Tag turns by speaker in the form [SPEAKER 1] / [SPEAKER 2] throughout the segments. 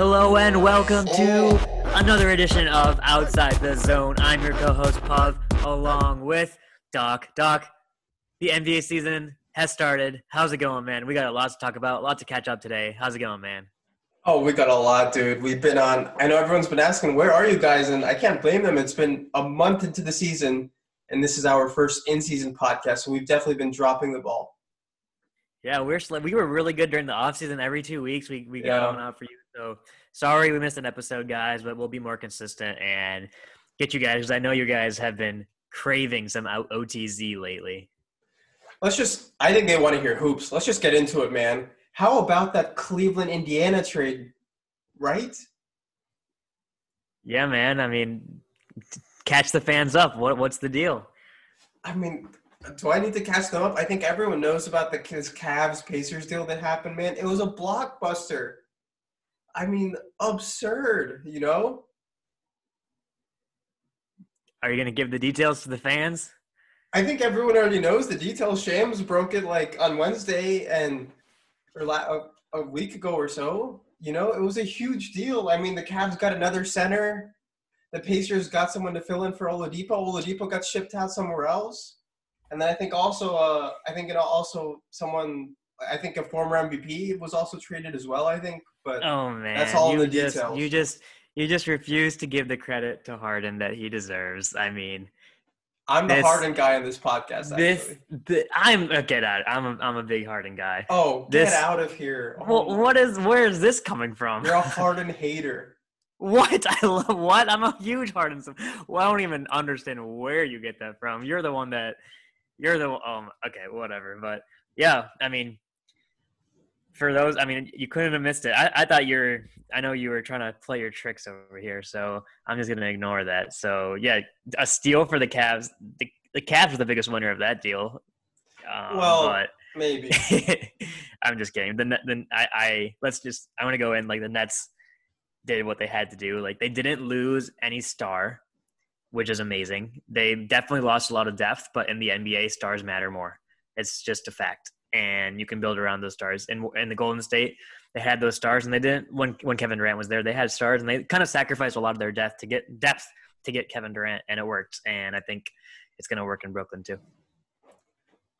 [SPEAKER 1] Hello and welcome to oh. another edition of Outside the Zone. I'm your co-host Pav, along with Doc. Doc, the NBA season has started. How's it going, man? We got a lot to talk about, a lot to catch up today. How's it going, man?
[SPEAKER 2] Oh, we got a lot, dude. We've been on. I know everyone's been asking, where are you guys? And I can't blame them. It's been a month into the season, and this is our first in-season podcast, so we've definitely been dropping the ball.
[SPEAKER 1] Yeah, we're we were really good during the off season. Every two weeks, we we got
[SPEAKER 2] Yeah.
[SPEAKER 1] one out for you. So sorry we missed an episode, guys, but we'll be more consistent and get you guys because I know you guys have been craving some out- OTZ lately.
[SPEAKER 2] Let's just. I think they want to hear hoops. Let's just get into it, man. How about that Cleveland Indiana trade? Right?
[SPEAKER 1] Yeah, man. I mean, catch the fans up. What what's the deal?
[SPEAKER 2] I mean, do I need to catch them up? I think everyone knows about the Cavs Pacers deal that happened, man. It was a blockbuster. I mean, absurd. You know?
[SPEAKER 1] Are you gonna give the details to the fans?
[SPEAKER 2] I think everyone already knows the details. Shams broke it like on Wednesday and or la- a, a week ago or so. You know, it was a huge deal. I mean, the Cavs got another center. The Pacers got someone to fill in for Oladipo. Oladipo got shipped out somewhere else. And then I think also, uh, I think it also someone, I think a former MVP was also traded as well. I think, but
[SPEAKER 1] Oh man,
[SPEAKER 2] That's all
[SPEAKER 1] you
[SPEAKER 2] the
[SPEAKER 1] just,
[SPEAKER 2] details.
[SPEAKER 1] You just you just refuse to give the credit to Harden that he deserves. I mean,
[SPEAKER 2] I'm the
[SPEAKER 1] this-
[SPEAKER 2] Harden guy on this podcast. Actually.
[SPEAKER 1] this the, I'm uh, get out. I'm a, I'm a big Harden guy.
[SPEAKER 2] oh,
[SPEAKER 1] this-
[SPEAKER 2] get out of here! Oh
[SPEAKER 1] Well, what is where is this coming from?
[SPEAKER 2] You're a Harden hater.
[SPEAKER 1] What I love what I'm a huge Harden. Well, I don't even understand where you get that from. You're the one that you're the um. Okay, whatever. But yeah, I mean, for those, I mean, you couldn't have missed it. I, I thought you're. I know you were trying to play your tricks over here, so I'm just gonna ignore that. So yeah, a steal for the Cavs. The the Cavs were the biggest winner of that deal. Um,
[SPEAKER 2] Well,
[SPEAKER 1] but
[SPEAKER 2] Maybe.
[SPEAKER 1] I'm just kidding. The Net- then I, I let's just I want to go in like the Nets did what they had to do. Like they didn't lose any star, which is amazing. They definitely lost a lot of depth, but in the NBA, stars matter more. It's just a fact, and you can build around those stars. And in the Golden State, they had those stars, and they didn't when when Kevin Durant was there. They had stars, and they kind of sacrificed a lot of their depth to get depth to get Kevin Durant, and it worked. And I think it's going to work in Brooklyn too.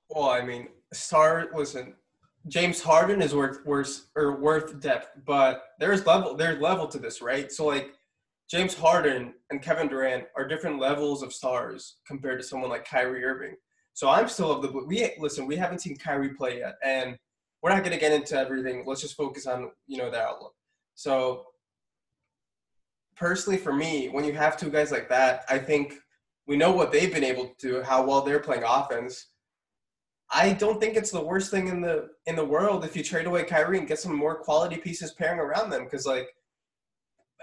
[SPEAKER 2] Well, I mean, star. Listen, James Harden is worth worth or worth depth, but there's level there's level to this, right? So like, James Harden and Kevin Durant are different levels of stars compared to someone like Kyrie Irving. So I'm still of the we listen. We haven't seen Kyrie play yet, and we're not going to get into everything. Let's just focus on you know the outlook. So personally, for me, when you have two guys like that, I think we know what they've been able to do, how well they're playing offense. I don't think it's the worst thing in the in the world if you trade away Kyrie and get some more quality pieces pairing around them because like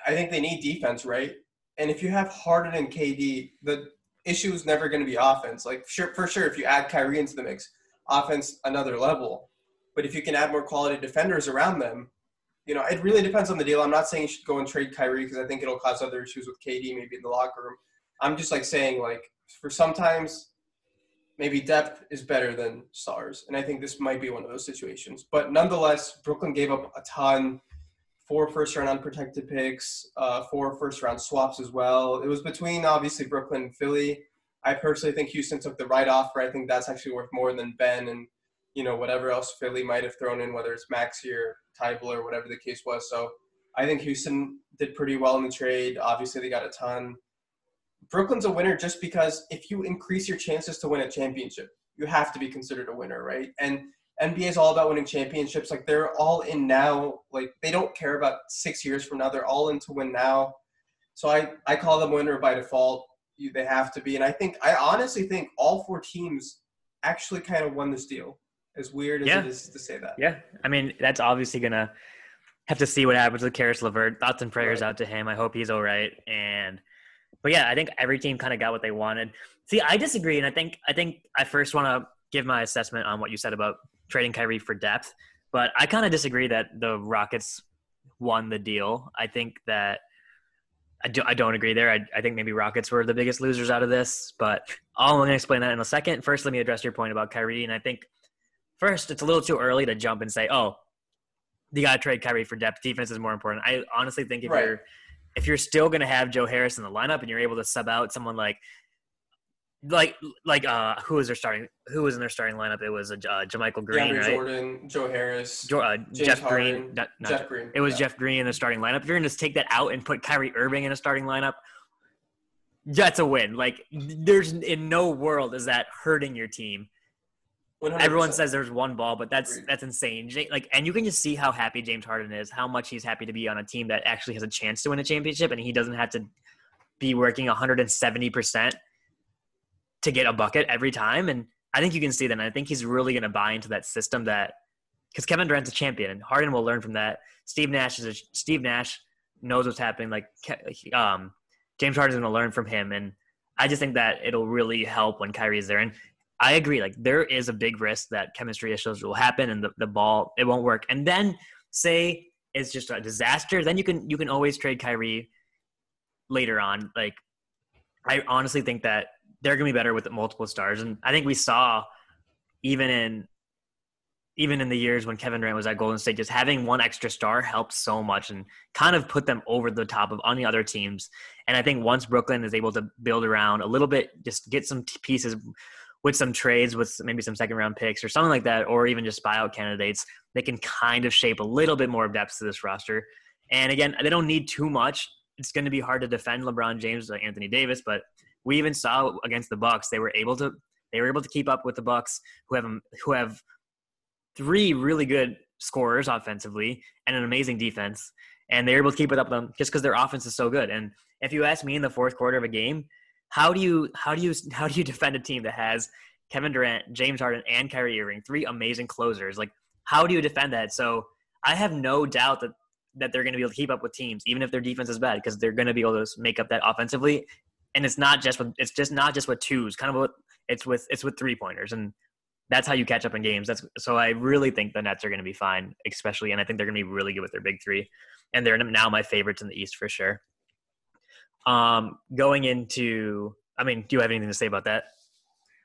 [SPEAKER 2] I think they need defense, right? And if you have Harden and KD, the issue is never going to be offense. Like sure for sure if you add Kyrie into the mix, offense another level. But if you can add more quality defenders around them, you know, it really depends on the deal. I'm not saying you should go and trade Kyrie because I think it'll cause other issues with KD maybe in the locker room. I'm just like saying like for sometimes maybe depth is better than stars. And I think this might be one of those situations. But nonetheless, Brooklyn gave up a ton. Four first round unprotected picks, uh, four first round swaps as well. It was between obviously Brooklyn and Philly. I personally think Houston took the right offer. I think that's actually worth more than Ben and you know whatever else Philly might have thrown in, whether it's Maxey or Thybulle or whatever the case was. So I think Houston did pretty well in the trade. Obviously, they got a ton. Brooklyn's a winner just because if you increase your chances to win a championship, you have to be considered a winner, right? And NBA is all about winning championships. Like they're all in now. Like they don't care about six years from now. They're all in to win now. So I, I call them winner by default. You, they have to be. And I think I honestly think all four teams actually kind of won this deal. As weird as
[SPEAKER 1] Yeah.
[SPEAKER 2] it is to say that.
[SPEAKER 1] Yeah, I mean that's obviously gonna have to see what happens with Caris LeVert. Thoughts and prayers
[SPEAKER 2] Right.
[SPEAKER 1] out to him. I hope he's all right. And but yeah, I think every team kind of got what they wanted. See, I disagree, and I think I think I first want to give my assessment on what you said about trading Kyrie for depth. But I kind of disagree that the Rockets won the deal. I think that I, do, I don't agree there. I, I think maybe Rockets were the biggest losers out of this, but I'm going to explain that in a second. First, let me address your point about Kyrie. And I think first, it's a little too early to jump and say, oh, you got to trade Kyrie for depth. Defense is more important. I honestly think if
[SPEAKER 2] Right.
[SPEAKER 1] you're if you're still going to have Joe Harris in the lineup and you're able to sub out someone like like like uh who was their starting who was in their starting lineup? It was uh, JaMychal Green,
[SPEAKER 2] DeAndre
[SPEAKER 1] right?
[SPEAKER 2] Jordan, Joe Harris,
[SPEAKER 1] Jo- uh, Jeff
[SPEAKER 2] Harden,
[SPEAKER 1] Green. not- not
[SPEAKER 2] Jeff Green.
[SPEAKER 1] It was
[SPEAKER 2] Yeah.
[SPEAKER 1] Jeff Green in the starting lineup. If you're going to take that out and put Kyrie Irving in a starting lineup, that's a win. Like, there's in no world is that hurting your team.
[SPEAKER 2] 100%.
[SPEAKER 1] Everyone says there's one ball, but that's that's insane. Like, and you can just see how happy James Harden is, how much he's happy to be on a team that actually has a chance to win a championship, and he doesn't have to be working 170 percent to get a bucket every time. And I think you can see that. And I think he's really going to buy into that system that because Kevin Durant's a champion, and Harden will learn from that. Steve Nash is a, Steve Nash knows what's happening. Like um, James Harden's going to learn from him, and I just think that it'll really help when Kyrie is there. And I agree. Like there is a big risk that chemistry issues will happen, and the, the ball it won't work. And then say it's just a disaster, then you can you can always trade Kyrie later on. Like I honestly think that they're to be better with multiple stars, and I think we saw even in even in the years when Kevin Durant was at Golden State, just having one extra star helped so much and kind of put them over the top of any other teams. And I think once Brooklyn is able to build around a little bit, just get some pieces with some trades, with maybe some second round picks or something like that, or even just buyout candidates, they can kind of shape a little bit more depth to this roster. And again, they don't need too much. It's going to be hard to defend LeBron James, like Anthony Davis, but we even saw against the Bucks, they were able to they were able to keep up with the Bucks, who have who have three really good scorers offensively and an amazing defense, and they're able to keep it up them just because their offense is so good. And if you ask me in the fourth quarter of a game, how do you how do you how do you defend a team that has Kevin Durant, James Harden, and Kyrie Irving, three amazing closers? Like, how do you defend that? So I have no doubt that that they're going to be able to keep up with teams, even if their defense is bad, because they're going to be able to make up that offensively. And it's not just with it's just not just with twos, kind of what it's with it's with three pointers, and that's how you catch up in games. That's so I really think the Nets are going to be fine, especially, and I think they're going to be really good with their big three, and they're now my favorites in the East for sure. Um, going into, I mean, do you have anything to say about that?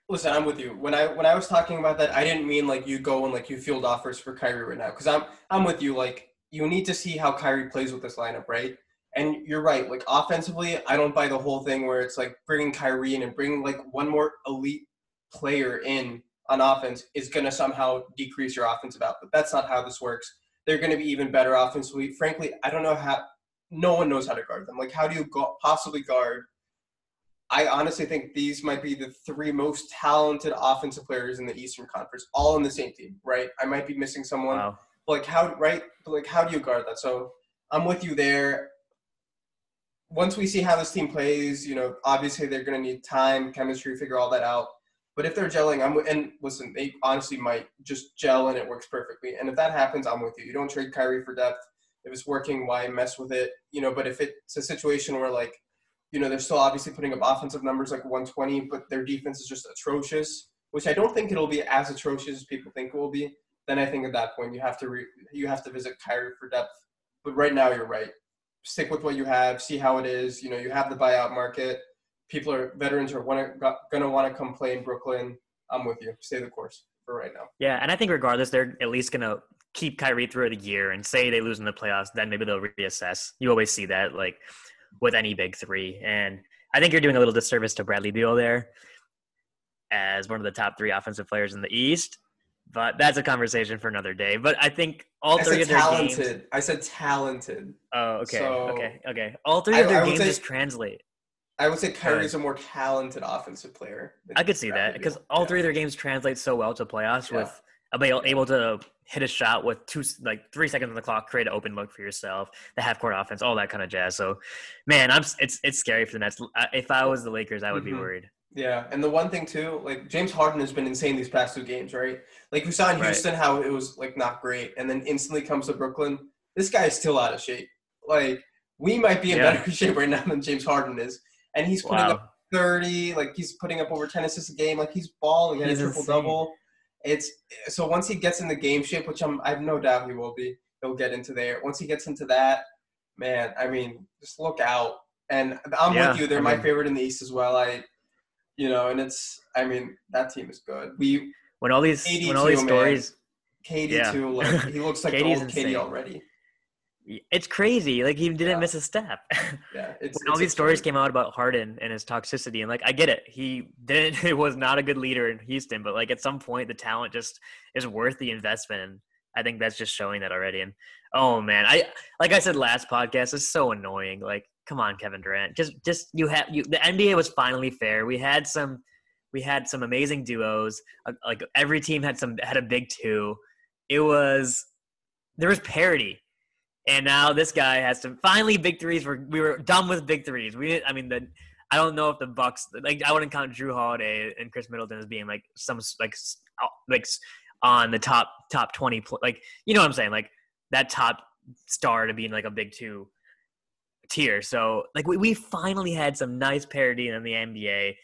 [SPEAKER 2] Listen, I'm with you. When I when I was talking about that, I didn't mean like you go and like you field offers for Kyrie right now because I'm I'm with you. Like you need to see how Kyrie plays with this lineup, right? And you're right. Like offensively, I don't buy the whole thing where it's like bringing Kyrie in and bringing like one more elite player in on offense is going to somehow decrease your offensive output. That's not how this works. They're going to be even better offensively. Frankly, I don't know how. No one knows how to guard them. Like, how do you go, possibly guard I honestly think these might be the three most talented offensive players in the Eastern Conference, all in the same team, right? I might be missing someone.
[SPEAKER 1] Wow.
[SPEAKER 2] But like how right? But like how do you guard that? So I'm with you there. Once we see how this team plays, you know, obviously they're going to need time, chemistry, figure all that out. But if they're gelling, I'm and listen, they honestly might just gel and it works perfectly. And if that happens, I'm with you. You don't trade Kyrie for depth. If it's working, why mess with it? You know, but if it's a situation where like, you know, they're still obviously putting up offensive numbers like 120, but their defense is just atrocious, which I don't think it'll be as atrocious as people think it will be. Then I think at that point you have to re- you have to visit Kyrie for depth. But right now you're right. Stick with what you have. See how it is. You know, you have the buyout market. People are veterans are wanna, gonna want to come play in Brooklyn. I'm with you. Stay the course for right now.
[SPEAKER 1] Yeah, and I think regardless, they're at least gonna keep Kyrie through the year and say they lose in the playoffs, then maybe they'll reassess. You always see that, like with any big three. And I think you're doing a little disservice to Bradley Beal there as one of the top three offensive players in the East. But that's a conversation for another day. But I think all
[SPEAKER 2] I
[SPEAKER 1] three of their
[SPEAKER 2] talented.
[SPEAKER 1] games.
[SPEAKER 2] I said talented.
[SPEAKER 1] Oh, okay,
[SPEAKER 2] So-
[SPEAKER 1] okay, okay. All three
[SPEAKER 2] I-
[SPEAKER 1] of their games
[SPEAKER 2] say-
[SPEAKER 1] just translate.
[SPEAKER 2] I would say Kyrie's a more talented offensive player.
[SPEAKER 1] I could see that because all
[SPEAKER 2] Yeah.
[SPEAKER 1] three of their games translate so well to playoffs
[SPEAKER 2] Yeah.
[SPEAKER 1] with able, able to hit a shot with two like three seconds on the clock, create an open look for yourself, the half court offense, all that kind of jazz. So, man, I'm it's it's scary for the Nets. If I was the Lakers, I would be
[SPEAKER 2] Mhm.
[SPEAKER 1] worried.
[SPEAKER 2] Yeah, and the one thing too, like James Harden has been insane these past two games, right? Like we saw in
[SPEAKER 1] Right.
[SPEAKER 2] Houston how it was like not great, and then instantly comes to Brooklyn. This guy is still out of shape. Like we might be in
[SPEAKER 1] Yeah.
[SPEAKER 2] better shape right now than James Harden is, and he's putting up thirty. Like he's putting up over ten assists a game. Like he's balling at a
[SPEAKER 1] He's
[SPEAKER 2] triple double. It's so once he gets in the game shape, which I'm I have no doubt he will be. He'll get into there. Once he gets into that, man, I mean, just look out. And I'm
[SPEAKER 1] Yeah,
[SPEAKER 2] with you. They're
[SPEAKER 1] I
[SPEAKER 2] my
[SPEAKER 1] mean-
[SPEAKER 2] favorite in the East as well. I, you know, and it's I mean that team is good. We
[SPEAKER 1] When all these
[SPEAKER 2] AD
[SPEAKER 1] when all these
[SPEAKER 2] too, man.
[SPEAKER 1] stories
[SPEAKER 2] KD
[SPEAKER 1] Yeah.
[SPEAKER 2] too. Like he looks like
[SPEAKER 1] KD
[SPEAKER 2] old KD already.
[SPEAKER 1] It's crazy. Like he didn't
[SPEAKER 2] Yeah.
[SPEAKER 1] miss a step.
[SPEAKER 2] Yeah, it's,
[SPEAKER 1] when all
[SPEAKER 2] it's
[SPEAKER 1] these stories came out about Harden and his toxicity, and like I get it, he didn't. It was not a good leader in Houston, but like at some point, the talent just is worth the investment. And I think that's just showing that already. And oh man, I like I said last podcast, it's so annoying. Like, come on, Kevin Durant, just just you have you. The NBA was finally fair. We had some. We had some amazing duos. uh, Like every team had some had a big two. It was there was parity. And now this guy has to finally big threes. We're, we were done with big threes. We didn't. I mean, the I don't know if the Bucks like I wouldn't count Jrue Holiday and Khris Middleton as being like some like uh, like on the top top twenty. Like you know what I'm saying? Like that top star to being like a big two tier. So like we, we finally had some nice parity in the NBA.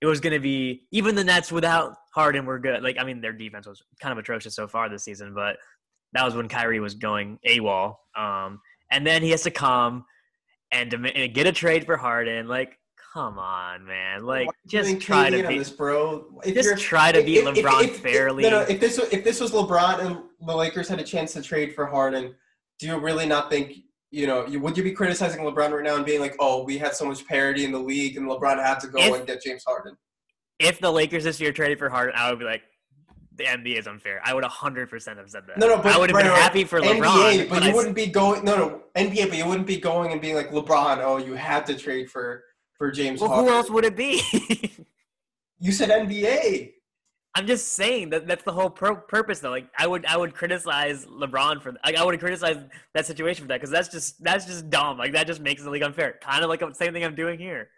[SPEAKER 1] It was going to be even the Nets without Harden were good. Like I mean, their defense was kind of atrocious so far this season, but that was when Kyrie was going AWOL. Um, and then he has to come and, dem- and get a trade for Harden. Like, come on, man. Like,
[SPEAKER 2] Why are you
[SPEAKER 1] just try to
[SPEAKER 2] on
[SPEAKER 1] be.
[SPEAKER 2] this, bro. If
[SPEAKER 1] Just try to beat LeBron fairly.
[SPEAKER 2] no, no. If this if this was LeBron and the Lakers had a chance to trade for Harden, do you really not think? You know, you, would you be criticizing LeBron right now and being like, "Oh, we had so much parity in the league, and LeBron had to go
[SPEAKER 1] If-
[SPEAKER 2] and get James Harden"?
[SPEAKER 1] If the Lakers this year traded for Harden, I would be like, the NBA is unfair. I would 100% have said that.
[SPEAKER 2] No, no, but
[SPEAKER 1] I would have
[SPEAKER 2] right,
[SPEAKER 1] been
[SPEAKER 2] right.
[SPEAKER 1] happy for
[SPEAKER 2] NBA,
[SPEAKER 1] LeBron.
[SPEAKER 2] but
[SPEAKER 1] I
[SPEAKER 2] you
[SPEAKER 1] s-
[SPEAKER 2] wouldn't be going. No, no, NBA, but you wouldn't be going and being like LeBron. Oh, you had to trade for for James
[SPEAKER 1] well,
[SPEAKER 2] Harden.
[SPEAKER 1] who else would it be?
[SPEAKER 2] You said NBA.
[SPEAKER 1] I'm just saying that that's the whole pur- purpose, though. Like, I would, I would criticize LeBron for, like, I would criticize that situation for that because that's just, that's just dumb. Like, that just makes the league unfair. Kind of like the same thing I'm doing here.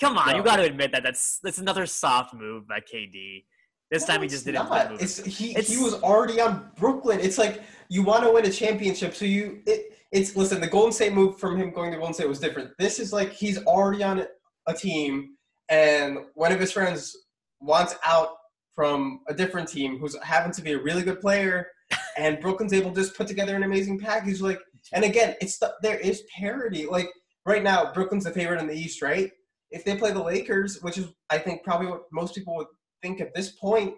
[SPEAKER 1] Come on,
[SPEAKER 2] No.
[SPEAKER 1] you got to admit that that's that's another soft move by KD. This
[SPEAKER 2] No,
[SPEAKER 1] time he just didn't.
[SPEAKER 2] not.
[SPEAKER 1] move.
[SPEAKER 2] It's he.
[SPEAKER 1] It's-
[SPEAKER 2] he was already on Brooklyn. It's like you want to win a championship, so you. It, it's listen. The Golden State move from him going to Golden State was different. This is like he's already on a team, and one of his friends wants out from a different team who's happens to be a really good player, and Brooklyn's able to just put together an amazing package. Like, and again, it's the, there is parity. Like right now, Brooklyn's the favorite in the East, right? If they play the Lakers, which is I think probably what most people would think at this point,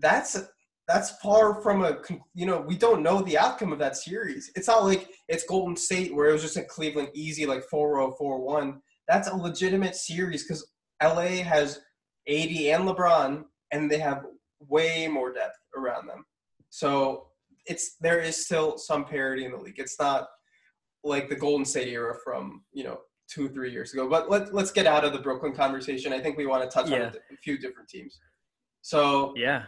[SPEAKER 2] that's that's far from a you know we don't know the outcome of that series. It's not like it's Golden State where it was just a Cleveland easy like 4-0 4-1. That's a legitimate series because LA has AD and LeBron and they have way more depth around them. So it's there is still some parity in the league. It's not like the Golden State era from you know two three years ago. But let let's get out of the Brooklyn conversation. I think we want to touch on
[SPEAKER 1] Yeah.
[SPEAKER 2] a, a few different teams. So
[SPEAKER 1] yeah,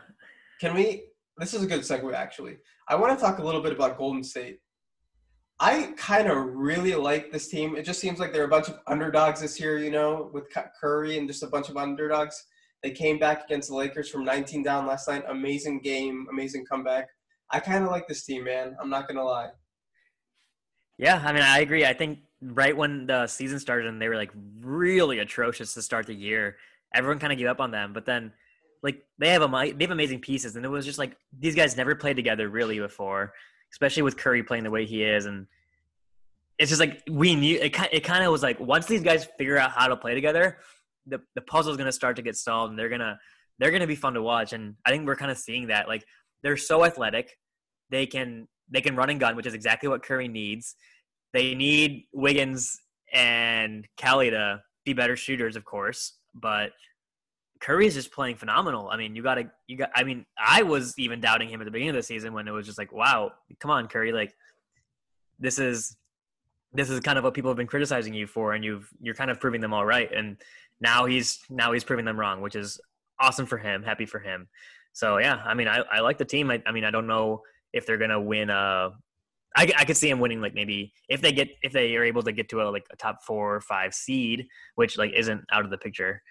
[SPEAKER 2] can we? This is a good segue, actually. I want to talk a little bit about Golden State. I kind of really like this team. It just seems like they're a bunch of underdogs this year, you know, with Curry and just a bunch of underdogs. They came back against the Lakers from 19 down last night. Amazing game, amazing comeback. I kind of like this team, man. I'm not gonna lie.
[SPEAKER 1] yeah. I mean, I agree. I think right when the season started and they were like really atrocious to start the year, everyone kind of gave up on them. But then, like, they have a they have amazing pieces, and it was just like these guys never played together really before, especially with Curry playing the way he is, and it's just like we knew it. It kind of was like once these guys figure out how to play together, the the puzzle's gonna start to get solved, and they're gonna they're gonna be fun to watch. And I think we're kind of seeing that. Like they're so athletic, they can they can run and gun, which is exactly what Curry needs. They need Wiggins and Kelly to be better shooters, of course, but Curry is just playing phenomenal. I mean, you got to you got. I mean, I was even doubting him at the beginning of the season when it was just like, wow, come on, Curry, like this is this is kind of what people have been criticizing you for, and you've you're kind of proving them all right, and now he's now he's proving them wrong, which is awesome for him, happy for him. So yeah, I mean, I, I like the team. I, I mean, I don't know if they're gonna win a. I, I could see them winning like maybe if they get if they are able to get to a like a top four or five seed, which like isn't out of the picture,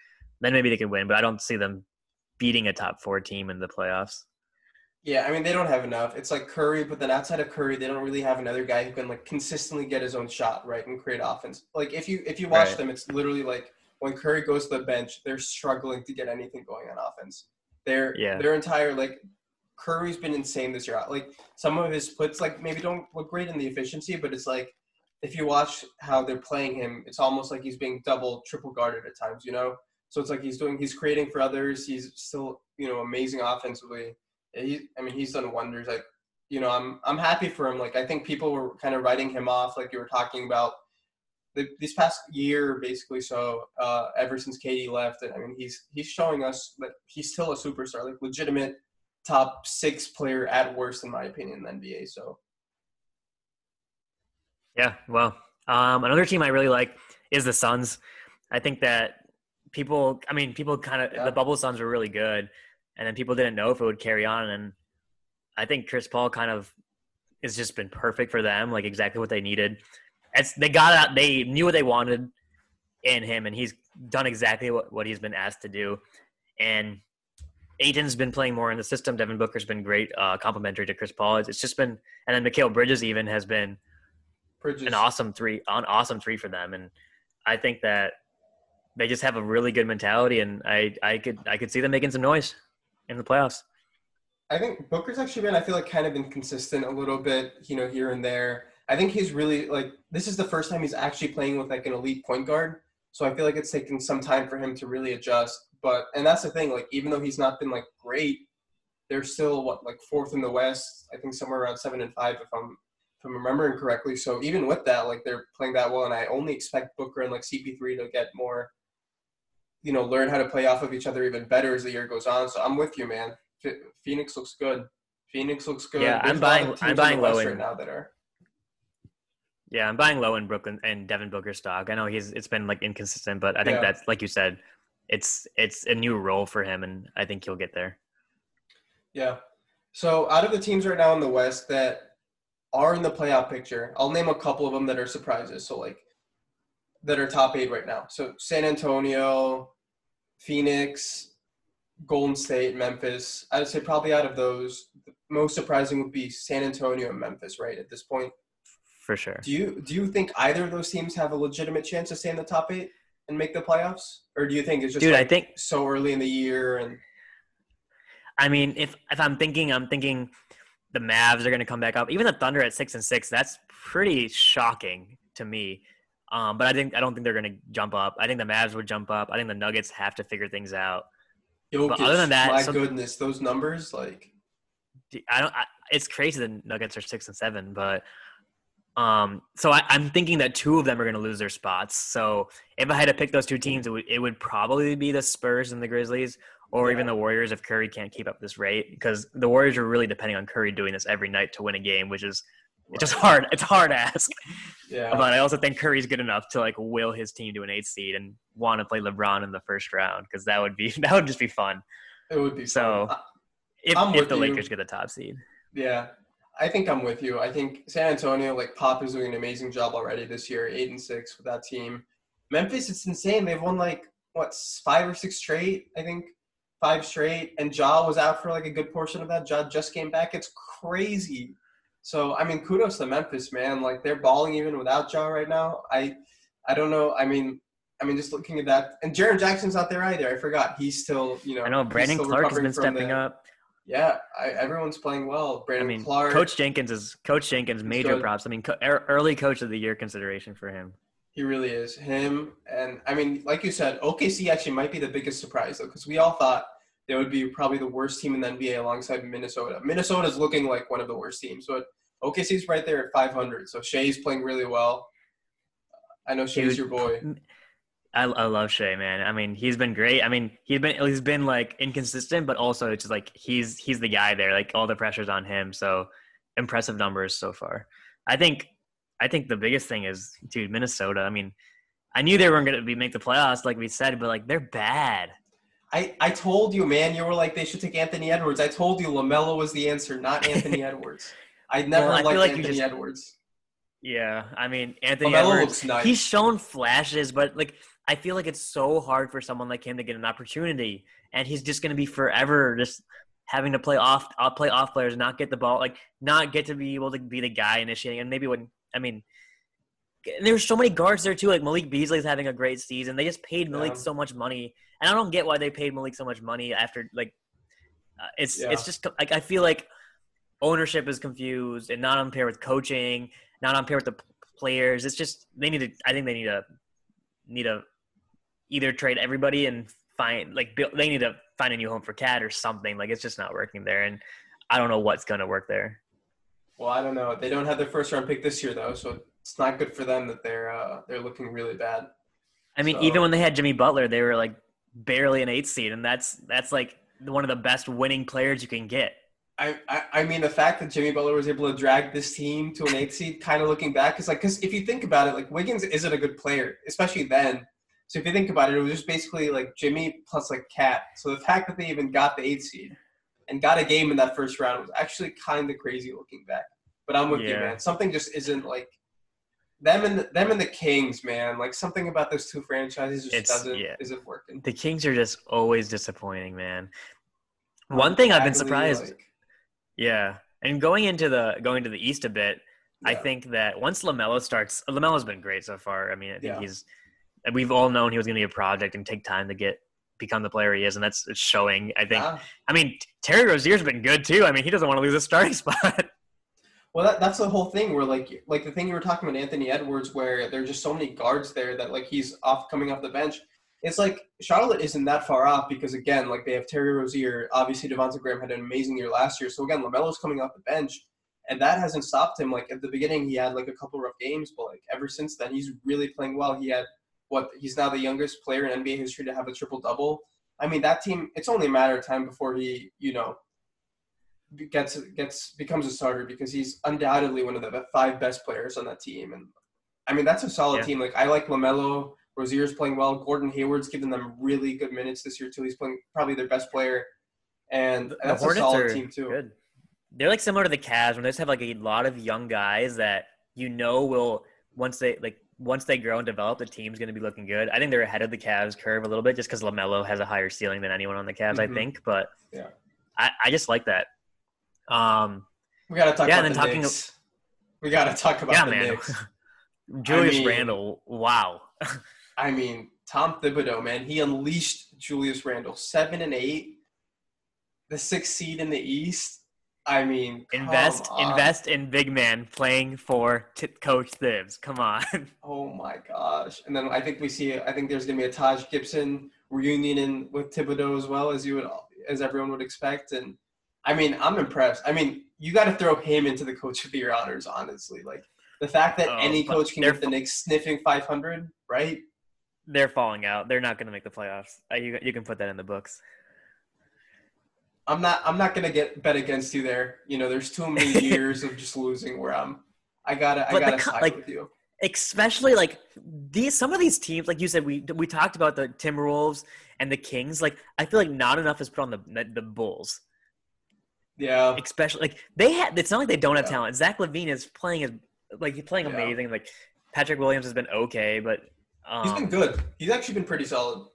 [SPEAKER 1] then maybe they could win. But I don't see them beating a top four team in the playoffs.
[SPEAKER 2] Yeah, I mean they don't have enough. It's like Curry, but then outside of Curry, they don't really have another guy who can like consistently get his own shot right and create offense. Like if you if you watch
[SPEAKER 1] Right.
[SPEAKER 2] them, it's literally like when Curry goes to the bench, they're struggling to get anything going on offense. Their
[SPEAKER 1] Yeah.
[SPEAKER 2] their entire like Curry's been insane this year. Like some of his puts like maybe don't look great in the efficiency, but it's like if you watch how they're playing him, it's almost like he's being double, triple guarded at times, you know? So it's like he's doing he's creating for others. He's still, you know, amazing offensively. he, I mean, he's done wonders. Like, you know, I'm I'm happy for him. Like, I think people were kind of writing him off, like you were talking about the, this past year, basically. So, uh, ever since KD left, and I mean, he's he's showing us that he's still a superstar, like legitimate top six player at worst, in my opinion, in the NBA. So,
[SPEAKER 1] yeah. Well, um, another team I really like is the Suns. I think that people, I mean, people kind of yeah. the bubble Suns were really good, and then people didn't know if it would carry on. And I think Chris Paul kind of has just been perfect for them, like exactly what they needed. It's, they got out, they knew what they wanted in him, and he's done exactly what, what he's been asked to do. And Ayton's been playing more in the system. Devin Booker's been great, uh, complimentary to Chris Paul. It's, it's just been, and then Mikal Bridges even has been Bridges. an awesome three, an awesome three for them. And I think that they just have a really good mentality, and I, I could, I could see them making some noise in the playoffs.
[SPEAKER 2] I think Booker's actually been, I feel like, kind of inconsistent a little bit, you know, here and there. I think he's really like this is the first time he's actually playing with like an elite point guard. So I feel like it's taking some time for him to really adjust. But and that's the thing, like even though he's not been like great, they're still what like fourth in the West. I think somewhere around seven and five if I'm if I'm remembering correctly. So even with that, like they're playing that well, and I only expect Booker and like CP3 to get more, you know, learn how to play off of each other even better as the year goes on. So I'm with you, man. Phoenix looks good. Phoenix looks good.
[SPEAKER 1] Yeah, There's I'm buying. I'm buying low
[SPEAKER 2] right now that are.
[SPEAKER 1] Yeah, I'm buying low in Brooklyn and Devin Booker stock. I know he's it's been like inconsistent, but I think yeah. that's like you said, it's it's a new role for him, and I think he'll get there.
[SPEAKER 2] Yeah. So out of the teams right now in the West that are in the playoff picture, I'll name a couple of them that are surprises. So like that are top eight right now. So San Antonio, Phoenix, Golden State, Memphis. I would say probably out of those, the most surprising would be San Antonio and Memphis, right? At this point,
[SPEAKER 1] for sure.
[SPEAKER 2] Do you do you think either of those teams have a legitimate chance to stay in the top eight and make the playoffs, or do you think it's just
[SPEAKER 1] dude?
[SPEAKER 2] Like
[SPEAKER 1] I think
[SPEAKER 2] so early in the year and.
[SPEAKER 1] I mean, if if I'm thinking, I'm thinking the Mavs are going to come back up. Even the Thunder at six and six, that's pretty shocking to me. Um, but I think I don't think they're going to jump up. I think the Mavs would jump up. I think the Nuggets have to figure things out.
[SPEAKER 2] Jokic, but other than that, my goodness, those numbers like
[SPEAKER 1] I don't. I, it's crazy the Nuggets are six and seven, but um, so I, am thinking that two of them are going to lose their spots. So if I had to pick those two teams, it would, it would probably be the Spurs and the Grizzlies, or yeah. even the Warriors if Curry can't keep up this rate, because the Warriors are really depending on Curry doing this every night to win a game, which is right. just hard. It's hard to ask. Yeah. But I also think Curry's good enough to like will his team to an eighth seed and want to play LeBron in the first round because that would be that would just be fun.
[SPEAKER 2] It would be
[SPEAKER 1] so.
[SPEAKER 2] Fun.
[SPEAKER 1] If, if the you. Lakers get the top seed.
[SPEAKER 2] Yeah, I think I'm with you. I think San Antonio, like Pop, is doing an amazing job already this year, eight and six with that team. Memphis, it's insane. They've won like what five or six straight, I think, five straight. And Ja was out for like a good portion of that. Ja just came back. It's crazy. So I mean, kudos to Memphis, man. Like they're balling even without Ja right now. I, I don't know. I mean, I mean, just looking at that, and Jaren Jackson's not there either. I forgot. He's still, you know.
[SPEAKER 1] I know Brandon Clarke has been stepping the, up.
[SPEAKER 2] Yeah, I, everyone's playing well. Brandon I mean, Clarke.
[SPEAKER 1] Coach Jenkins is Coach Jenkins. Major props. I mean, co- er, early Coach of the Year consideration for him.
[SPEAKER 2] He really is. Him and I mean, like you said, OKC actually might be the biggest surprise though, because we all thought they would be probably the worst team in the NBA alongside Minnesota. Minnesota's looking like one of the worst teams, but OKC's right there at 500. So Shai's playing really well. I know Shai's your boy.
[SPEAKER 1] I, I love Shai, man. I mean, he's been great. I mean, he's been he's been like inconsistent, but also it's just like he's he's the guy there. Like all the pressure's on him. So impressive numbers so far. I think I think the biggest thing is, dude, Minnesota. I mean, I knew they weren't going to be make the playoffs, like we said, but like they're bad.
[SPEAKER 2] I, I told you, man. You were like they should take Anthony Edwards. I told you Lamelo was the answer, not Anthony Edwards. I never well, liked like Anthony just, Edwards.
[SPEAKER 1] Yeah, I mean Anthony Lamelo Edwards. Looks nice. He's shown flashes, but like I feel like it's so hard for someone like him to get an opportunity, and he's just going to be forever just having to play off, uh, play off players, not get the ball, like not get to be able to be the guy initiating. And maybe when I mean, there's so many guards there too. Like Malik Beasley's having a great season. They just paid Malik yeah. so much money, and I don't get why they paid Malik so much money after like uh, it's yeah. it's just like I feel like ownership is confused and not on pair with coaching, not on pair with the players. It's just they need to. I think they need to need to either trade everybody and find like they need to find a new home for KAT or something. Like it's just not working there. And I don't know what's gonna work there.
[SPEAKER 2] Well, I don't know. They don't have their first round pick this year though, so it's not good for them that they're uh, they're looking really bad.
[SPEAKER 1] I mean,
[SPEAKER 2] So-
[SPEAKER 1] even when they had Jimmy Butler, they were like barely an eight seed, and that's that's like one of the best winning players you can get.
[SPEAKER 2] I, I, I mean, the fact that Jimmy Butler was able to drag this team to an eight seed, kind of looking back, is like, because if you think about it, like Wiggins isn't a good player, especially then. So if you think about it, it was just basically like Jimmy plus like KAT. So the fact that they even got the eight seed and got a game in that first round was actually kind of crazy looking back. But I'm with you, man. Something just isn't like them and the, them and the Kings, man. Like something about those two franchises just
[SPEAKER 1] It's-
[SPEAKER 2] doesn't
[SPEAKER 1] yeah.
[SPEAKER 2] isn't working.
[SPEAKER 1] The Kings are just always disappointing, man. One thing I've been surprised,
[SPEAKER 2] like-
[SPEAKER 1] yeah, and going into the going to the East a bit, I think that once Lamelo starts, Lamelo's been great so far. I mean, I think
[SPEAKER 2] Yeah.
[SPEAKER 1] he's we've all known he was going to be a project and take time to get become the player he is, and that's showing. I think.
[SPEAKER 2] Yeah.
[SPEAKER 1] I mean, Terry Rozier's been good too. I mean, he doesn't want to lose a starting spot.
[SPEAKER 2] Well, that, that's the whole thing. Where like like the thing you were talking about Anthony Edwards, where there's just so many guards there that like he's off coming off the bench. It's like Charlotte isn't that far off because again, like they have Terry Rozier. Obviously, Devonte' Graham had an amazing year last year. So again, Lamelo's coming off the bench, and that hasn't stopped him. Like at the beginning, he had like a couple rough games, but like ever since then, he's really playing well. He had what he's now the youngest player in NBA history to have a triple double. I mean, that team. It's only a matter of time before he, you know, gets gets becomes a starter because he's undoubtedly one of the five best players on that team. And I mean, that's a solid
[SPEAKER 1] Yeah.
[SPEAKER 2] team. Like I like Lamelo. Rozier's playing well. Gordon Hayward's giving them really good minutes this year too. He's playing probably their best player, and
[SPEAKER 1] The
[SPEAKER 2] that's a solid team too.
[SPEAKER 1] Good. They're like similar to the Cavs when they just have like a lot of young guys that you know will once they like once they grow and develop, the team's going to be looking good. I think they're ahead of the Cavs curve a little bit just because Lamelo has a higher ceiling than anyone on the Cavs.
[SPEAKER 2] Mhm.
[SPEAKER 1] I think, but
[SPEAKER 2] Yeah.
[SPEAKER 1] I, I just like that. Um,
[SPEAKER 2] We got to talk
[SPEAKER 1] Yeah,
[SPEAKER 2] about
[SPEAKER 1] and
[SPEAKER 2] the
[SPEAKER 1] then talking-
[SPEAKER 2] Knicks. We got to talk about
[SPEAKER 1] yeah,
[SPEAKER 2] the
[SPEAKER 1] man.
[SPEAKER 2] Knicks.
[SPEAKER 1] Julius
[SPEAKER 2] mean-
[SPEAKER 1] Randle, wow.
[SPEAKER 2] I mean, Tom Thibodeau, man, he unleashed Julius Randle, seven and eight, the sixth seed in the East. I mean,
[SPEAKER 1] Invest, invest in big man playing for t- Coach Thibs. Come on.
[SPEAKER 2] Oh my gosh! And then I think we see. I think there's gonna be a Taj Gibson reunion in, with Thibodeau as well as you would, as everyone would expect. And I mean, I'm impressed. I mean, you got to throw him into the Coach of the Year honors, honestly. Like the fact that
[SPEAKER 1] Oh,
[SPEAKER 2] any coach can get the Knicks sniffing 500, right?
[SPEAKER 1] They're falling out. They're not going to make the playoffs. Uh, you, you can put that in the books.
[SPEAKER 2] I'm not. I'm not gonna get bet against you there. You know, there's too many years of just losing where I'm. I gotta. I
[SPEAKER 1] But the
[SPEAKER 2] gotta side
[SPEAKER 1] like-
[SPEAKER 2] with you.
[SPEAKER 1] especially like these some of these teams like you said we we talked about the timberwolves and the kings like i feel like not enough is put on the the, the bulls
[SPEAKER 2] Yeah.
[SPEAKER 1] especially like they had it's not like they don't have
[SPEAKER 2] Yeah.
[SPEAKER 1] talent Zach LaVine is playing as like he's playing
[SPEAKER 2] Yeah.
[SPEAKER 1] amazing like patrick williams has been okay but um,
[SPEAKER 2] He's been good. He's actually been pretty solid.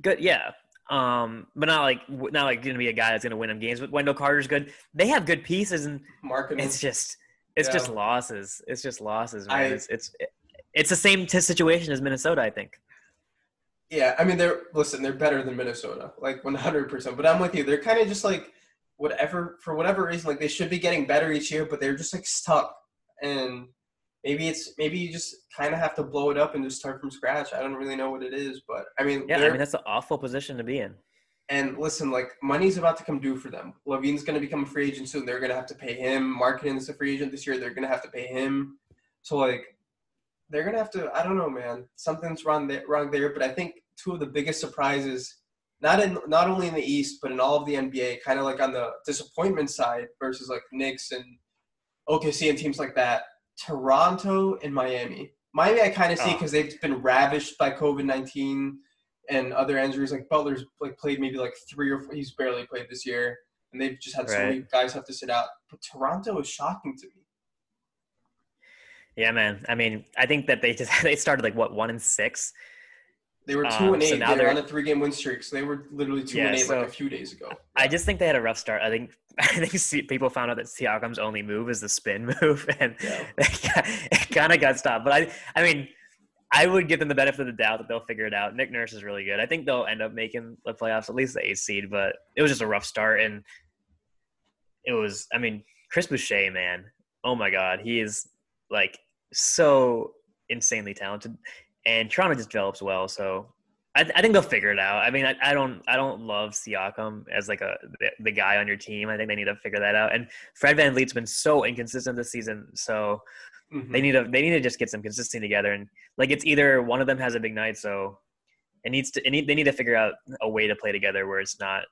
[SPEAKER 1] good yeah um but not like not like gonna be a guy that's gonna win them games but wendell carter's good they have good pieces and
[SPEAKER 2] Markkanen.
[SPEAKER 1] it's just it's
[SPEAKER 2] Yeah.
[SPEAKER 1] just losses it's just losses man
[SPEAKER 2] I-
[SPEAKER 1] it's it's it's the same t- situation as minnesota i think
[SPEAKER 2] Yeah, I mean they're listen, they're better than Minnesota, like one hundred percent. But I'm with you. They're kind of just like whatever for whatever reason, like they should be getting better each year, but they're just like stuck. And maybe it's maybe you just kind of have to blow it up and just start from scratch. I don't really know what it is, but I mean,
[SPEAKER 1] Yeah, I mean that's an awful position to be in.
[SPEAKER 2] and listen, like money's about to come due for them. LaVine's going to become a free agent soon. They're going to have to pay him. Markkanen's a free agent this year. They're going to have to pay him. So like, they're going to have to. I don't know, man. Something's wrong there. Wrong there. But I think two of the biggest surprises, not in not only in the East but in all of the NBA, kind of like on the disappointment side versus like Knicks and OKC and teams like that. Toronto and Miami. Miami, I kind of see ah.
[SPEAKER 1] Oh.
[SPEAKER 2] because they've been ravished by COVID nineteen and other injuries. Like Butler's like played maybe like three or four. He's barely played this year, and they've just had so many guys have to sit out. But Toronto is shocking to me.
[SPEAKER 1] Yeah, man. I mean, I think that they just they started like what one and six.
[SPEAKER 2] They were two
[SPEAKER 1] Um,
[SPEAKER 2] and
[SPEAKER 1] so
[SPEAKER 2] eight.
[SPEAKER 1] now
[SPEAKER 2] they're
[SPEAKER 1] they're-
[SPEAKER 2] on a three game win streak, so they were literally two
[SPEAKER 1] Yeah,
[SPEAKER 2] and eight
[SPEAKER 1] so-
[SPEAKER 2] like a few days ago.
[SPEAKER 1] I just think they had a rough start. I think I think people found out that Siakam's only move is the spin move, and
[SPEAKER 2] Yeah.
[SPEAKER 1] it kind of got stopped. But I, I mean, I would give them the benefit of the doubt that they'll figure it out. Nick Nurse is really good. I think they'll end up making the playoffs, at least the eighth seed. But it was just a rough start, and it was. I mean, Chris Boucher, man. Oh my God, he is like so insanely talented, and Toronto just develops well. So I, I think they'll figure it out. I mean, I, I don't I don't love Siakam as like a the, the, guy on your team. I think they need to figure that out. And Fred Van VanVleet's been so inconsistent this season, so mm-hmm. they need to they need to just get some consistency together. And like it's either one of them has a big night, so it needs to it need, they need to figure out a way to play together where it's not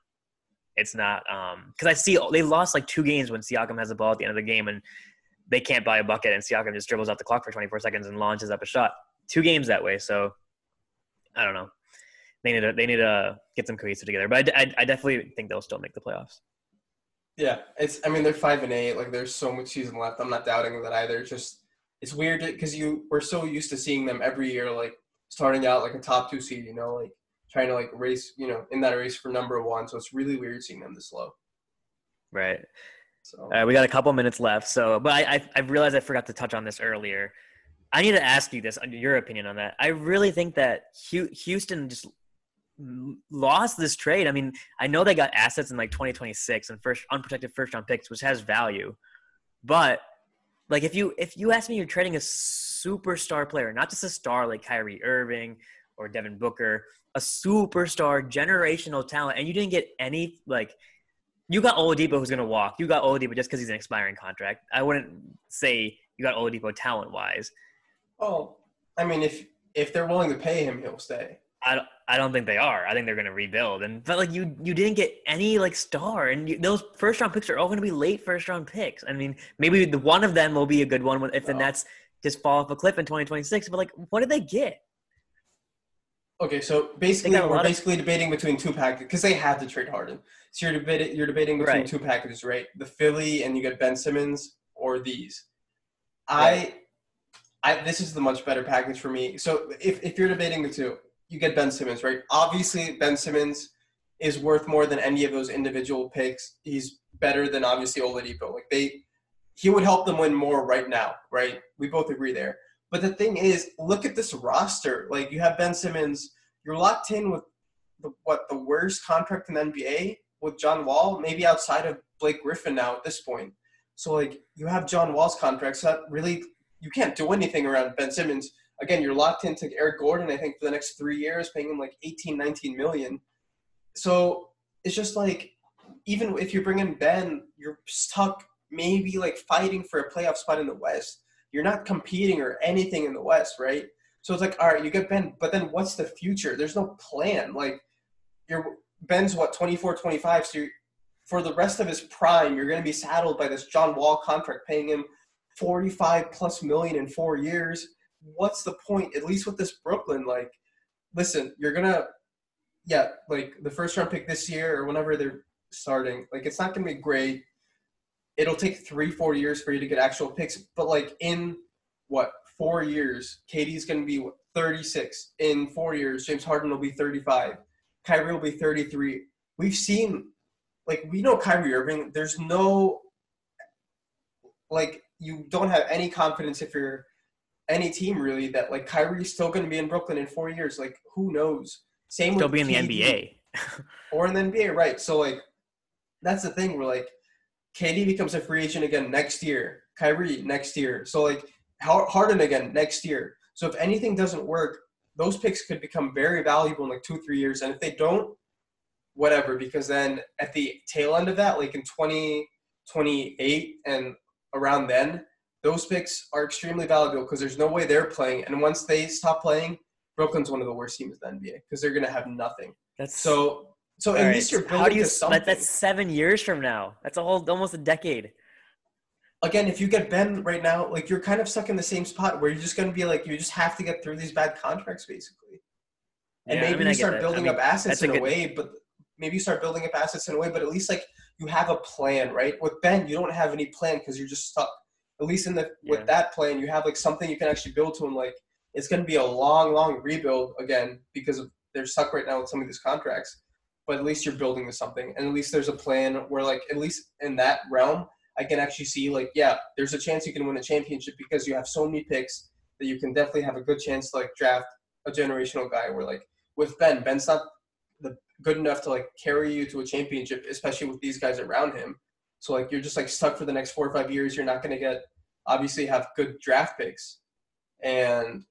[SPEAKER 1] it's not um because I see they lost like two games when Siakam has the ball at the end of the game and they can't buy a bucket and Siakam just dribbles out the clock for 24 seconds and launches up a shot. Two games that way, so I don't know they need to they need to get some cohesive together. But I, I, I definitely think they'll still make the playoffs.
[SPEAKER 2] Yeah, it's. I mean, they're five and eight. Like, there's so much season left. I'm not doubting that either. It's just it's weird because you we're so used to seeing them every year, like starting out like a top two seed. You know, like trying to like race. You know, in that race for number one. So it's really weird seeing them this low.
[SPEAKER 1] Right. So we got a couple minutes left. So, but I, I I realized I forgot to touch on this earlier. I need to ask you this, uh, your opinion on that. I really think that Houston just lost this trade. I mean, I know they got assets in like 2026 and first unprotected first round picks, which has value. But like if you if you ask me you're trading a superstar player, not just a star like Kyrie Irving or Devin Booker, a superstar generational talent, and you didn't get any like you got Oladipo who's gonna walk. You got Oladipo just because he's an expiring contract. I wouldn't say you got Oladipo talent wise.
[SPEAKER 2] Oh, I mean, if if they're willing to pay him, he'll stay.
[SPEAKER 1] I don't, I don't think they are. I think they're going to rebuild. And but like you you didn't get any like star, and you, those first round picks are all going to be late first round picks. I mean, maybe the one of them will be a good one if the oh. Nets just fall off a cliff in 2026. But like, what did they get?
[SPEAKER 2] Okay, so basically we're basically of- debating between two packages because they had to trade Harden. So you're debating you're debating between right. two packages, right? The Philly and you get Ben Simmons or these. Right. I I this is the much better package for me. So if if you're debating the two, you get Ben Simmons, right? Obviously, Ben Simmons is worth more than any of those individual picks. He's better than obviously Oladipo. Like they, he would help them win more right now, right? We both agree there. But the thing is, look at this roster. Like you have Ben Simmons, you're locked in with the, what the worst contract in the NBA with John Wall, maybe outside of Blake Griffin now at this point. So like you have John Wall's contract, so that really you can't do anything around Ben Simmons again, you're locked into Eric Gordon, I think, for the next three years, paying him like 18, 19 million. So it's just like, even if you bring in Ben, you're stuck maybe like fighting for a playoff spot in the West. You're not competing or anything in the West, right? So it's like, all right, you get Ben, but then what's the future? There's no plan. Like, you're Ben's what 24, 25. So for the rest of his prime, you're going to be saddled by this John Wall contract, paying him 45 plus million in four years what's the point? At least with this Brooklyn, like, listen, you're gonna, yeah, like the first round pick this year or whenever they're starting, like it's not gonna be great. It'll take three, four years for you to get actual picks, but like in what four years, KD's gonna be 36. In four years, James Harden will be 35. Kyrie will be 33. We've seen, like, we know Kyrie Irving. There's no, like, you don't have any confidence if you're any team really that like Kyrie's still going to be in Brooklyn in four years. Like who knows?
[SPEAKER 1] Same still be in the NBA
[SPEAKER 2] or in the NBA, right? So like that's the thing. We're like KD becomes a free agent again next year. Kyrie next year. So like Harden again next year. So if anything doesn't work, those picks could become very valuable in like two three years. And if they don't, whatever. Because then at the tail end of that, like in 2028 and around then, those picks are extremely valuable because there's no way they're playing. And once they stop playing, Brooklyn's one of the worst teams in the NBA because they're going to have nothing. That's so. So at right. least you're building How do you, something.
[SPEAKER 1] That's seven years from now. That's a whole almost a decade.
[SPEAKER 2] Again, if you get Ben right now, like you're kind of stuck in the same spot where you're just going to be like you just have to get through these bad contracts basically. And yeah, maybe I mean, you start building I mean, up assets in a, good... way, but maybe you start building up assets in a way, but at least like you have a plan, right? With Ben, you don't have any plan because you're just stuck at least in the yeah. with that plan, you have like something you can actually build to, and like it's going to be a long, long rebuild again because of, they're stuck right now with some of these contracts. But at least you're building to something, and at least there's a plan where, like, at least in that realm, I can actually see, like, yeah, there's a chance you can win a championship because you have so many picks that you can definitely have a good chance to like draft a generational guy. Where like with Ben, Ben's not good enough to like carry you to a championship, especially with these guys around him. So like you're just like stuck for the next four or five years. You're not going to get obviously have good draft picks, and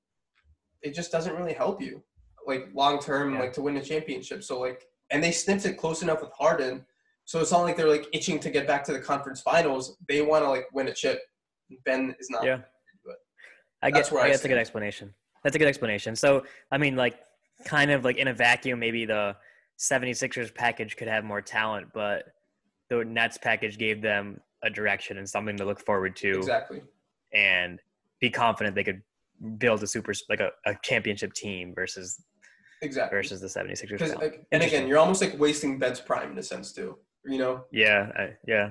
[SPEAKER 2] it just doesn't really help you. like long term,
[SPEAKER 1] Yeah.
[SPEAKER 2] like to win a championship. So like, and they sniffed it close enough with Harden, so it's not like they're like itching to get back to the conference finals. They want to like win a chip. Ben is not.
[SPEAKER 1] Yeah. I guess
[SPEAKER 2] where I
[SPEAKER 1] that's a good explanation. That's a good explanation. So, I mean, like, kind of like in a vacuum, maybe the 76ers package could have more talent, but the Nets package gave them a direction and something to look forward to
[SPEAKER 2] Exactly.
[SPEAKER 1] and be confident they could build a super, like a, a championship team versus
[SPEAKER 2] Exactly.
[SPEAKER 1] versus the 76ers.
[SPEAKER 2] Like, and again, you're almost like wasting Ben's prime in a sense too. You know.
[SPEAKER 1] Yeah, I, yeah.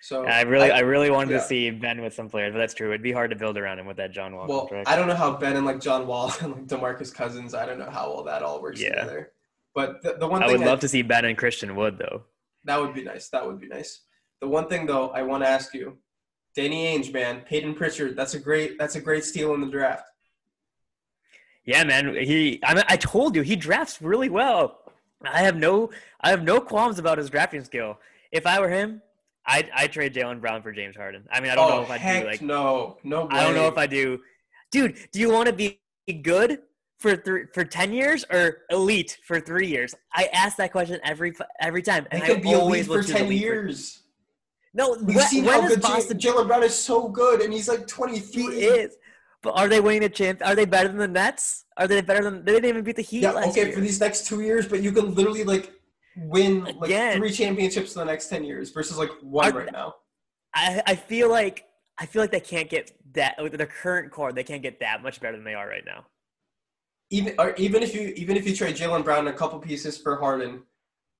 [SPEAKER 2] So
[SPEAKER 1] I really, I, really wanted
[SPEAKER 2] yeah.
[SPEAKER 1] to see Ben with some players, but that's true. It'd be hard to build around him with that John Wall
[SPEAKER 2] Well,
[SPEAKER 1] contract.
[SPEAKER 2] I don't know how Ben and like John Wall and like Demarcus Cousins. I don't know how all that all works
[SPEAKER 1] Yeah.
[SPEAKER 2] together. But the, the one
[SPEAKER 1] I would love to see Ben and Christian Wood though.
[SPEAKER 2] that would be nice. That would be nice. The one thing though, I want to ask you, Danny Ainge, man, Payton Pritchard. That's a great. That's a great steal in the draft.
[SPEAKER 1] Yeah, man. He, I, mean, I told you, he drafts really well. I have no, I have no qualms about his drafting skill. If I were him, I'd, I'd trade Jaylen Brown for James Harden. I mean, I don't
[SPEAKER 2] oh
[SPEAKER 1] know if I do like,
[SPEAKER 2] no, no way.
[SPEAKER 1] I don't know if I do. Dude, do you want to be good for three, for ten years or elite for three years? I ask that question every every time,
[SPEAKER 2] They
[SPEAKER 1] and
[SPEAKER 2] could
[SPEAKER 1] I
[SPEAKER 2] be elite
[SPEAKER 1] always
[SPEAKER 2] for ten
[SPEAKER 1] elite for-
[SPEAKER 2] years.
[SPEAKER 1] no,
[SPEAKER 2] We've
[SPEAKER 1] when,
[SPEAKER 2] seen
[SPEAKER 1] when
[SPEAKER 2] how good
[SPEAKER 1] Boston
[SPEAKER 2] Jaylen Brown is so good, and he's like
[SPEAKER 1] He
[SPEAKER 2] 23.
[SPEAKER 1] is. But are they winning a champ? Are they better than the Nets? Are they better than? They didn't even beat the Heat
[SPEAKER 2] Yeah, okay,
[SPEAKER 1] year.
[SPEAKER 2] for these next two years, but you can literally like win like
[SPEAKER 1] Again.
[SPEAKER 2] three championships in the next ten years versus like one
[SPEAKER 1] Are-
[SPEAKER 2] right now.
[SPEAKER 1] I, I feel like I feel like they can't get that with their current core. They can't get that much better than they are right now.
[SPEAKER 2] Even or even if you even if you trade Jaylen Brown and a couple pieces for Harden,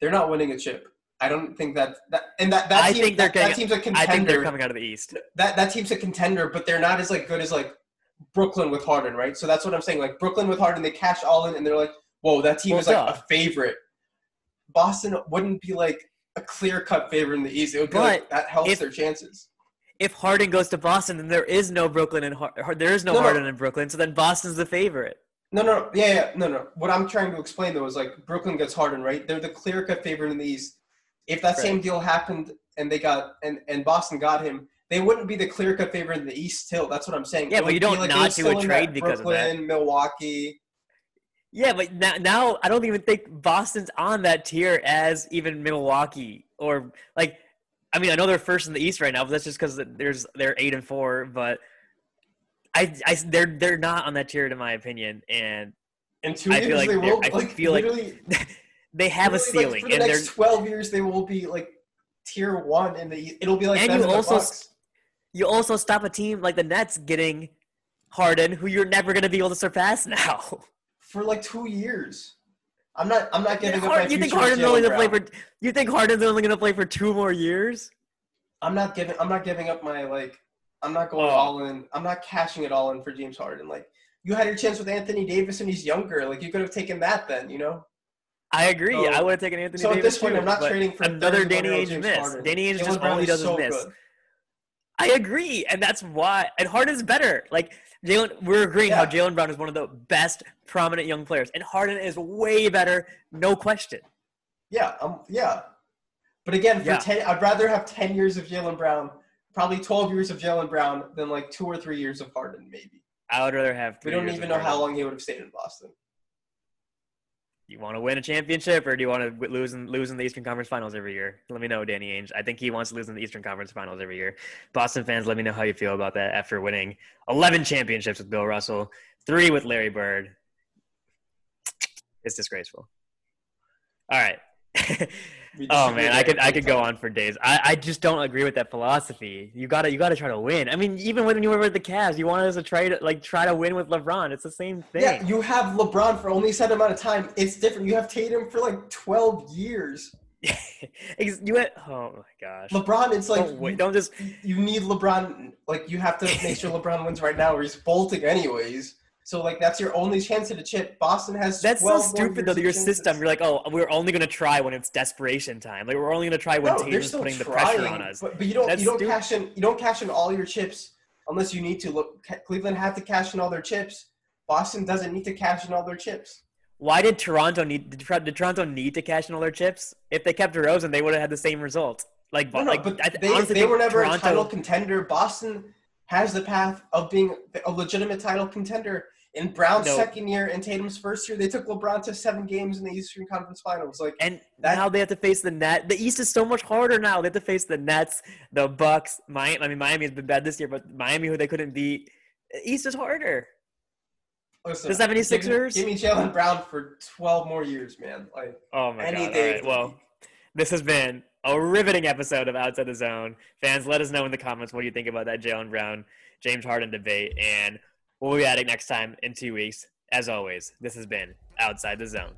[SPEAKER 2] they're not winning a chip. I don't think that that and that that
[SPEAKER 1] I
[SPEAKER 2] team
[SPEAKER 1] think they're
[SPEAKER 2] that, that
[SPEAKER 1] getting-
[SPEAKER 2] team's a
[SPEAKER 1] I think they're coming out of the East.
[SPEAKER 2] That that team's a contender, but they're not as like good as like Brooklyn with Harden, right? So that's what I'm saying. Like Brooklyn with Harden, they cash all in, and they're like, "Whoa, that team
[SPEAKER 1] Well,
[SPEAKER 2] is like
[SPEAKER 1] duh.
[SPEAKER 2] a favorite." Boston wouldn't be like a clear cut favorite in the East. It would be like that helps
[SPEAKER 1] if-
[SPEAKER 2] their chances.
[SPEAKER 1] If Harden goes to Boston, then there is no Brooklyn and Har- there is No,
[SPEAKER 2] no.
[SPEAKER 1] Harden in Brooklyn. So then Boston's the favorite.
[SPEAKER 2] No, no, yeah, yeah, no, no. What I'm trying to explain though is like Brooklyn gets Harden, right? They're the clear cut favorite in the East. If that
[SPEAKER 1] Right.
[SPEAKER 2] same deal happened and they got and and Boston got him, they wouldn't be the clear cut favorite in the East still. That's what I'm saying.
[SPEAKER 1] Yeah,
[SPEAKER 2] It
[SPEAKER 1] but you don't
[SPEAKER 2] like
[SPEAKER 1] not do a trade because of that.
[SPEAKER 2] Brooklyn, Milwaukee.
[SPEAKER 1] Yeah, but now, now I don't even think Boston's on that tier as even Milwaukee or like. I mean, I know they're first in the East right now, but that's just because there's they're eight and four. But I, I, they're they're not on that tier, in my opinion, and
[SPEAKER 2] In two
[SPEAKER 1] I feel like I
[SPEAKER 2] like
[SPEAKER 1] feel like they have a ceiling,
[SPEAKER 2] Like, for the
[SPEAKER 1] and they're
[SPEAKER 2] next twelve years, they will be like tier one and. It'll be like
[SPEAKER 1] And you also you also stop a team like the Nets getting Harden, who you're never going to be able to surpass now.
[SPEAKER 2] for like two years. I'm not. I'm not giving up.
[SPEAKER 1] Hard-
[SPEAKER 2] my
[SPEAKER 1] you think Harden's only going to play for? You think Harden's only going to play for two more years?
[SPEAKER 2] I'm not giving. I'm not giving up my like. I'm not going
[SPEAKER 1] Oh.
[SPEAKER 2] all in. I'm not cashing it all in for James Harden. Like you had your chance with Anthony Davis and he's younger. Like you could have taken that then. You know.
[SPEAKER 1] I agree.
[SPEAKER 2] So-
[SPEAKER 1] I would have taken Anthony Davis.
[SPEAKER 2] So at this point,
[SPEAKER 1] too,
[SPEAKER 2] I'm not trading for
[SPEAKER 1] another Danny Ainge
[SPEAKER 2] James
[SPEAKER 1] miss.
[SPEAKER 2] Harden.
[SPEAKER 1] Danny Ainge just
[SPEAKER 2] Brown
[SPEAKER 1] all he does is
[SPEAKER 2] so
[SPEAKER 1] miss.
[SPEAKER 2] good.
[SPEAKER 1] I agree, and that's why. And Harden's better. Like Jaylen, we're agreeing how Jaylen Brown is one of the best prominent young players, and Harden is way better, no question.
[SPEAKER 2] Yeah. Um. Yeah. But again, for
[SPEAKER 1] Yeah.
[SPEAKER 2] ten, I'd rather have ten years of Jaylen Brown, probably twelve years of Jaylen Brown, than like two or three years of Harden. Maybe.
[SPEAKER 1] I would rather have.
[SPEAKER 2] We don't even know how long he would have stayed in Boston.
[SPEAKER 1] You want to win a championship, or do you want to lose in lose in the Eastern Conference Finals every year? Let me know, Danny Ainge. I think he wants to lose in the Eastern Conference Finals every year. Boston fans, let me know how you feel about that after winning 11 championships with Bill Russell, three with Larry Bird. It's disgraceful. All right.
[SPEAKER 2] We
[SPEAKER 1] oh man, I could I could go on for days. I, I just don't agree with that philosophy. You gotta you gotta try to win. I mean, even when you were with the Cavs, you wanted us to try to like try to win with LeBron. It's the same thing.
[SPEAKER 2] Yeah, you have LeBron for only a set amount of time. It's different. You have Tatum for like 12 years.
[SPEAKER 1] You went, oh my gosh.
[SPEAKER 2] LeBron, it's like
[SPEAKER 1] don't, wait, don't just
[SPEAKER 2] you need LeBron. Like you have to make sure LeBron wins right now, or he's bolting anyways. So like that's your only chance at a chip. Boston has.
[SPEAKER 1] That's so stupid though.
[SPEAKER 2] years
[SPEAKER 1] That
[SPEAKER 2] of
[SPEAKER 1] your system, you're like, oh, we're only gonna try when it's desperation time. Like we're only gonna try when
[SPEAKER 2] No, they're
[SPEAKER 1] Tatum's putting the pressure on us.
[SPEAKER 2] But, but you don't
[SPEAKER 1] That's
[SPEAKER 2] you don't
[SPEAKER 1] stupid.
[SPEAKER 2] cash in you don't cash in all your chips unless you need to. Look, Cleveland had to cash in all their chips. Boston doesn't need to cash in all their chips.
[SPEAKER 1] Why did Toronto need? Did, did Toronto need to cash in all their chips? If they kept DeRozan, they would have had the same result. Like,
[SPEAKER 2] No, no,
[SPEAKER 1] like
[SPEAKER 2] but
[SPEAKER 1] I,
[SPEAKER 2] they,
[SPEAKER 1] honestly
[SPEAKER 2] they were never
[SPEAKER 1] Toronto,
[SPEAKER 2] a title contender. Boston has the path of being a legitimate title contender. In Brown's
[SPEAKER 1] No.
[SPEAKER 2] second year and Tatum's first year, they took LeBron to seven games in the Eastern Conference Finals. Like
[SPEAKER 1] And
[SPEAKER 2] That-
[SPEAKER 1] now they have to face the net. The East is so much harder now. They have to face the Nets, the Bucks. Miami. I mean, Miami has been bad this year, but Miami, who they couldn't beat, East is harder.
[SPEAKER 2] listen,
[SPEAKER 1] The 76ers?
[SPEAKER 2] Give me, give me Jaylen Brown for twelve more years, man. Like
[SPEAKER 1] Oh my
[SPEAKER 2] Any
[SPEAKER 1] god! right. Well, this has been a riveting episode of Outside the Zone. Fans, let us know in the comments what you think about that Jaylen Brown, James Harden debate, and we'll be at it next time in two weeks. As always, this has been Outside the Zone.